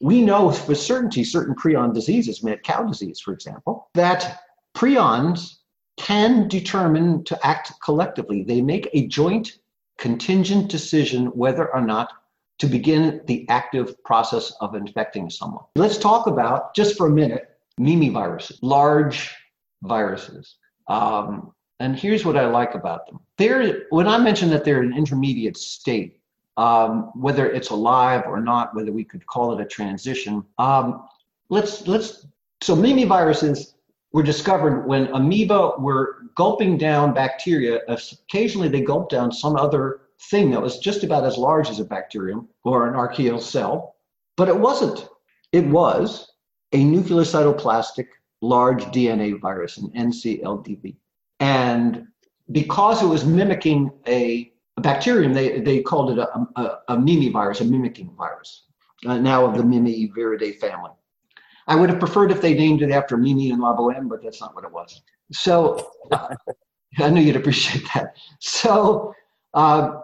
We know for certainty certain prion diseases, mad cow disease, for example, that prions can determine to act collectively. They make a joint contingent decision whether or not to begin the active process of infecting someone. Let's talk about, just for a minute, Mimi viruses, large viruses. Um, and here's what I like about them. They're, when I mention that they're an intermediate state, um, whether it's alive or not, whether we could call it a transition, um, let's, let's, so Mimi viruses were discovered when amoeba were gulping down bacteria. Occasionally they gulped down some other thing that was just about as large as a bacterium or an archaeal cell, but it wasn't. It was a nucleocytoplastic large DNA virus, an NCLDV. And because it was mimicking a bacterium, they, they called it a, a, a Mimi virus, a mimicking virus, uh, now of the Mimiviridae family. I would have preferred if they named it after Mimi and La Boheme, but that's not what it was. So uh, [laughs] I knew you'd appreciate that. So uh,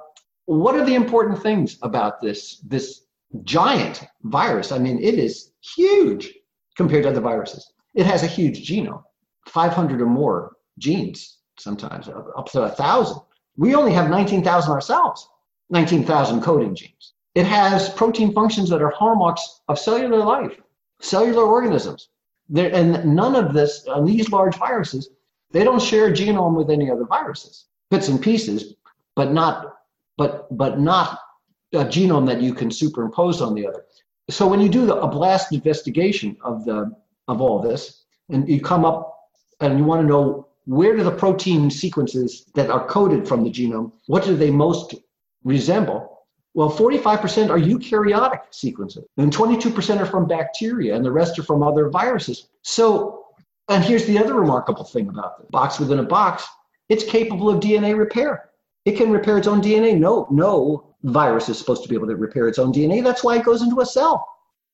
what are the important things about this this giant virus? I mean, it is huge compared to other viruses. It has a huge genome, 500 or more genes, sometimes up to a thousand. We only have 19,000 ourselves, 19,000 coding genes. It has protein functions that are hallmarks of cellular life, cellular organisms. And none of this, on these large viruses, they don't share a genome with any other viruses. Bits and pieces, but not but but not a genome that you can superimpose on the other. So when you do the, a blast investigation of the of all this, and you come up and you want to know where do the protein sequences that are coded from the genome, what do they most resemble? Well, 45% are eukaryotic sequences, and 22% are from bacteria, and the rest are from other viruses. So, and here's the other remarkable thing about the box within a box it's capable of DNA repair. It can repair its own DNA. No, no virus is supposed to be able to repair its own DNA. That's why it goes into a cell.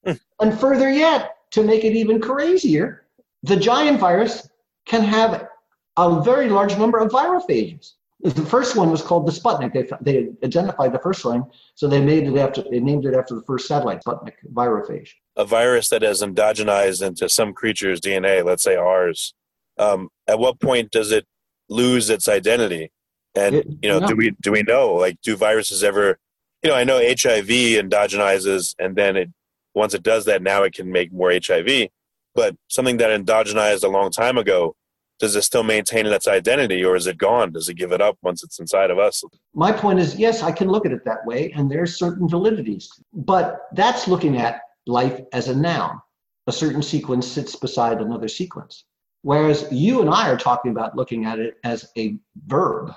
Hmm. and further yet, to make it even crazier, the giant virus can have a very large number of virophages. The first one was called the Sputnik. They, they identified the first one, so they made it after they named it after the first satellite, Sputnik virophage. A virus that has endogenized into some creature's DNA, let's say ours. Um, at what point does it lose its identity? And it, you know, do we do we know like do viruses ever? You know, I know HIV endogenizes, and then it once it does that, now it can make more HIV. But something that endogenized a long time ago, does it still maintain its identity, or is it gone? Does it give it up once it's inside of us? My point is, yes, I can look at it that way, and there's certain validities. But that's looking at life as a noun. A certain sequence sits beside another sequence. Whereas you and I are talking about looking at it as a verb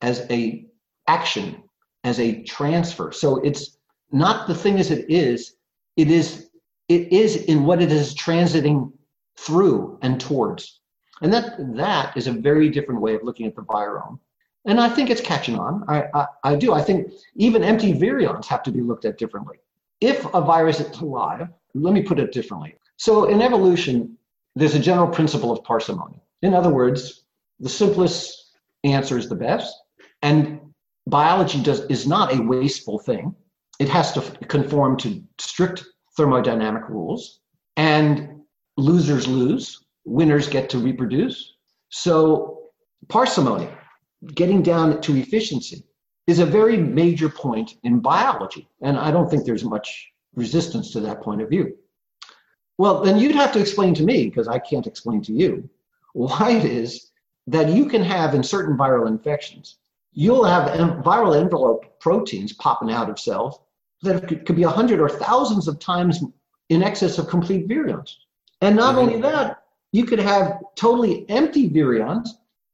as a action, as a transfer. So it's not the thing as it is, it is it is in what it is transiting through and towards. And that that is a very different way of looking at the virome. And I think it's catching on. I, I, I do. I think even empty virions have to be looked at differently. If a virus is alive, let me put it differently. So in evolution, there's a general principle of parsimony. In other words, the simplest answer is the best, and biology does is not a wasteful thing. It has to conform to strict thermodynamic rules, and losers lose, winners get to reproduce. So, parsimony, getting down to efficiency, is a very major point in biology. And I don't think there's much resistance to that point of view. Well, then you'd have to explain to me, because I can't explain to you, why it is that you can have in certain viral infections, you'll have viral envelope proteins popping out of cells that could, be a hundred or thousands of times in excess of complete virions. And not mm-hmm. only that, you could have totally empty virions,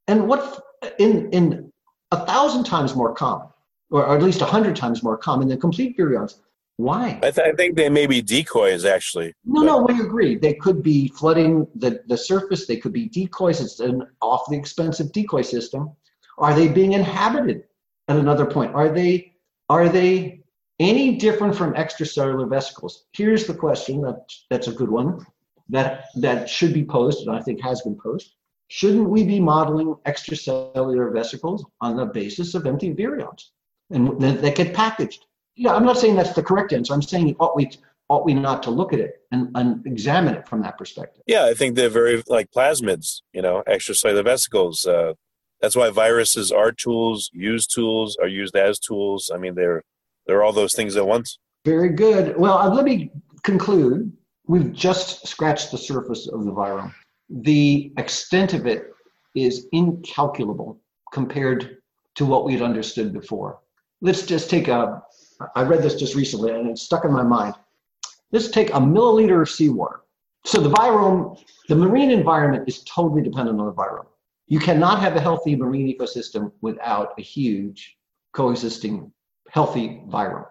and what in in a thousand times more common, or at least a hundred times more common than complete virions. Why? I, th- I, think they may be decoys, actually. No, but. no, we agree. They could be flooding the, the surface. They could be decoys. It's an awfully expensive decoy system. Are they being inhabited? At another point, are they are they any different from extracellular vesicles? Here's the question. That that's a good one. That that should be posed, and I think has been posed. Shouldn't we be modeling extracellular vesicles on the basis of empty virions, and that get packaged? Yeah, I'm not saying that's the correct answer. I'm saying ought we ought we not to look at it and, and examine it from that perspective? Yeah, I think they're very like plasmids. You know, extracellular vesicles. Uh, that's why viruses are tools, used tools, are used as tools. I mean, they're they're all those things at once. Very good. Well, uh, let me conclude. We've just scratched the surface of the virus. The extent of it is incalculable compared to what we'd understood before. Let's just take a, I read this just recently and it stuck in my mind. Let's take a milliliter of seawater. So the virome, the marine environment is totally dependent on the virome. You cannot have a healthy marine ecosystem without a huge coexisting healthy virome,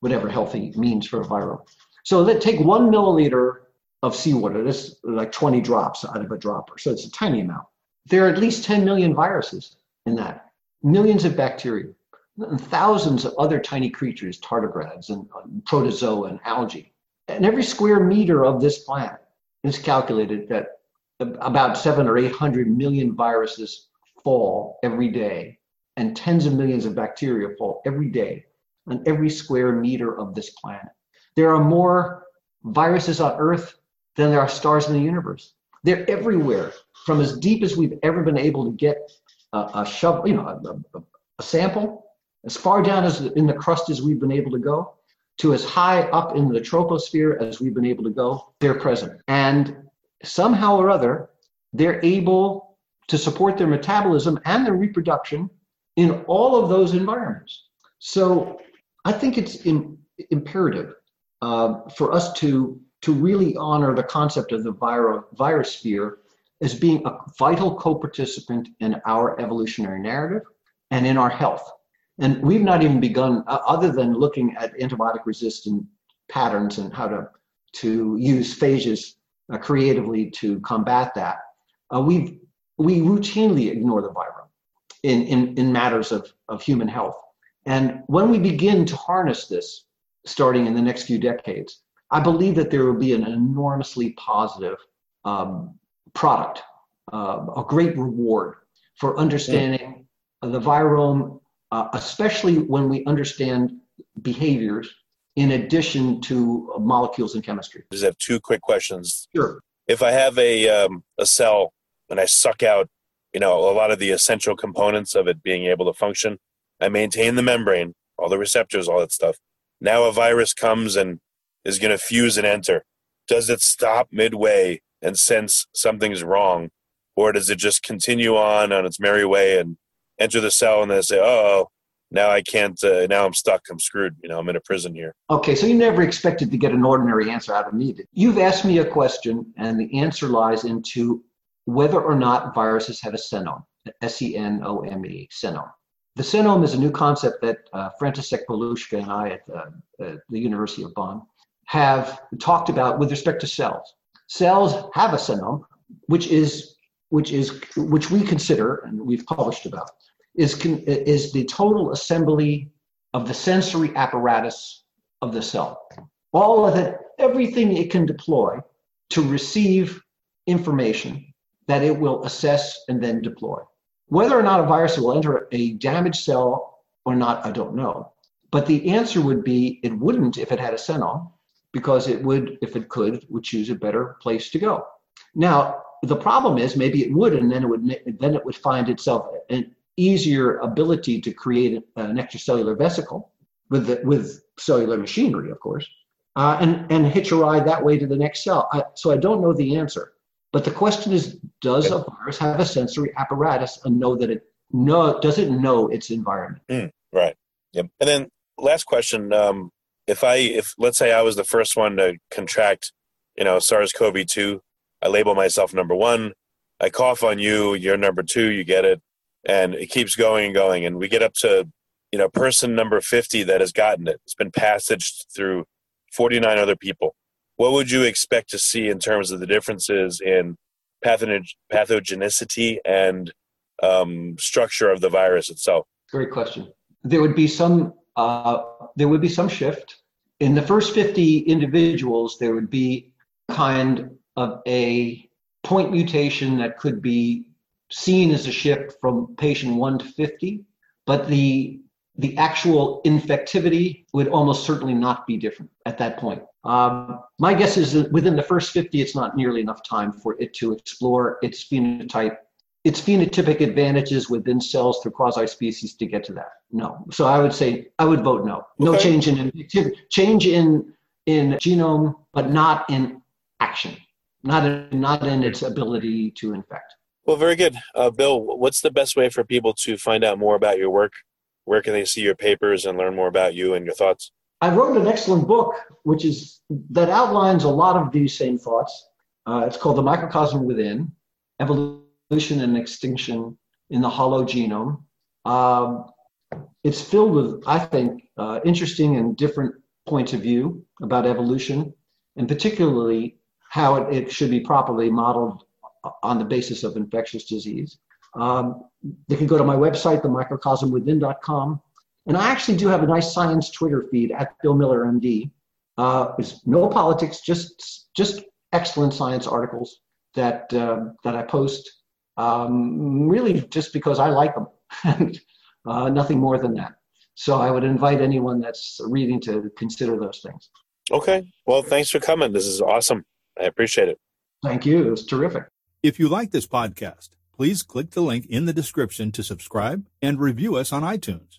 whatever healthy means for a virome. So let take one milliliter of seawater. This like 20 drops out of a dropper. So it's a tiny amount. There are at least 10 million viruses in that, millions of bacteria, and thousands of other tiny creatures, tardigrades and uh, protozoa and algae. And every square meter of this planet is calculated that about seven or 800 million viruses fall every day, and tens of millions of bacteria fall every day on every square meter of this planet. There are more viruses on Earth than there are stars in the universe. They're everywhere, from as deep as we've ever been able to get a, a shovel, you know, a, a, sample, as far down as in the crust as we've been able to go, to as high up in the troposphere as we've been able to go. They're present, and somehow or other, they're able to support their metabolism and their reproduction in all of those environments. So I think it's in, imperative uh, for us to, to really honor the concept of the viro- virosphere as being a vital co participant in our evolutionary narrative and in our health. And we've not even begun, uh, other than looking at antibiotic resistant patterns and how to, to use phages uh, creatively to combat that. Uh, we we routinely ignore the virus in, in, in matters of, of human health. And when we begin to harness this, starting in the next few decades, I believe that there will be an enormously positive um, product, uh, a great reward for understanding yeah. the virome, uh, especially when we understand behaviors in addition to molecules and chemistry. I just have two quick questions. Sure. If I have a, um, a cell and I suck out, you know, a lot of the essential components of it being able to function, I maintain the membrane, all the receptors, all that stuff. Now a virus comes and is going to fuse and enter. Does it stop midway and sense something's wrong? Or does it just continue on on its merry way and enter the cell and then say, oh, now I can't, uh, now I'm stuck, I'm screwed, you know, I'm in a prison here. Okay, so you never expected to get an ordinary answer out of me. You've asked me a question, and the answer lies into whether or not viruses have a senome, S E N O M E, senome. The senome is a new concept that uh, František Paluška and I at uh, the University of Bonn have talked about with respect to cells. Cells have a senome, which is which is which we consider and we've published about is, is the total assembly of the sensory apparatus of the cell. All of it, everything it can deploy to receive information that it will assess and then deploy. Whether or not a virus will enter a damaged cell or not, I don't know. But the answer would be it wouldn't if it had a senome. because it would, if it could, would choose a better place to go. Now, the problem is maybe it would, and then it would then it would find itself an easier ability to create an extracellular vesicle with the, with cellular machinery, of course, uh, and and hitch a ride that way to the next cell. I, so I don't know the answer, but the question is, does a virus have a sensory apparatus and know that it know does it know its environment? Mm, right. Yep. And then last question: um, If I if let's say I was the first one to contract, you know, SARS-CoV-2 I label myself number one. I cough on you, you're number two, you get it. And it keeps going and going. And we get up to, you know, person number 50 that has gotten it. It's been passaged through 49 other people. What would you expect to see in terms of the differences in pathogenicity and um, structure of the virus itself? Great question. There would be some uh, there would be some shift in the first 50 individuals. There would be kind of a point mutation that could be seen as a shift from patient 1 to 50, but the the actual infectivity would almost certainly not be different at that point. Um, my guess is that within the first 50, it's not nearly enough time for it to explore its phenotype, its phenotypic advantages within cells through quasi-species to get to that. No. So I would say I would vote no. No okay. change in infectivity, change in in genome, but not in action not in, not in its ability to infect. Well, very good, uh, Bill. What's the best way for people to find out more about your work? Where can they see your papers and learn more about you and your thoughts? I wrote an excellent book, which is that outlines a lot of these same thoughts. Uh, it's called "The Microcosm Within: Evolution and Extinction in the Hollow Genome." Um, it's filled with, I think, uh, interesting and different points of view about evolution, and particularly how it, it should be properly modeled on the basis of infectious disease. Um, they can go to my website, themicrocosmwithin.com. And I actually do have a nice science Twitter feed at Bill Miller MD. Uh, it's no politics, just just excellent science articles that uh, that I post. Um, really, just because I like them, [laughs] and uh, nothing more than that. So I would invite anyone that's reading to consider those things. Okay. Well, thanks for coming. This is awesome. I appreciate it. Thank you. It was terrific. If you like this podcast, please click the link in the description to subscribe and review us on iTunes.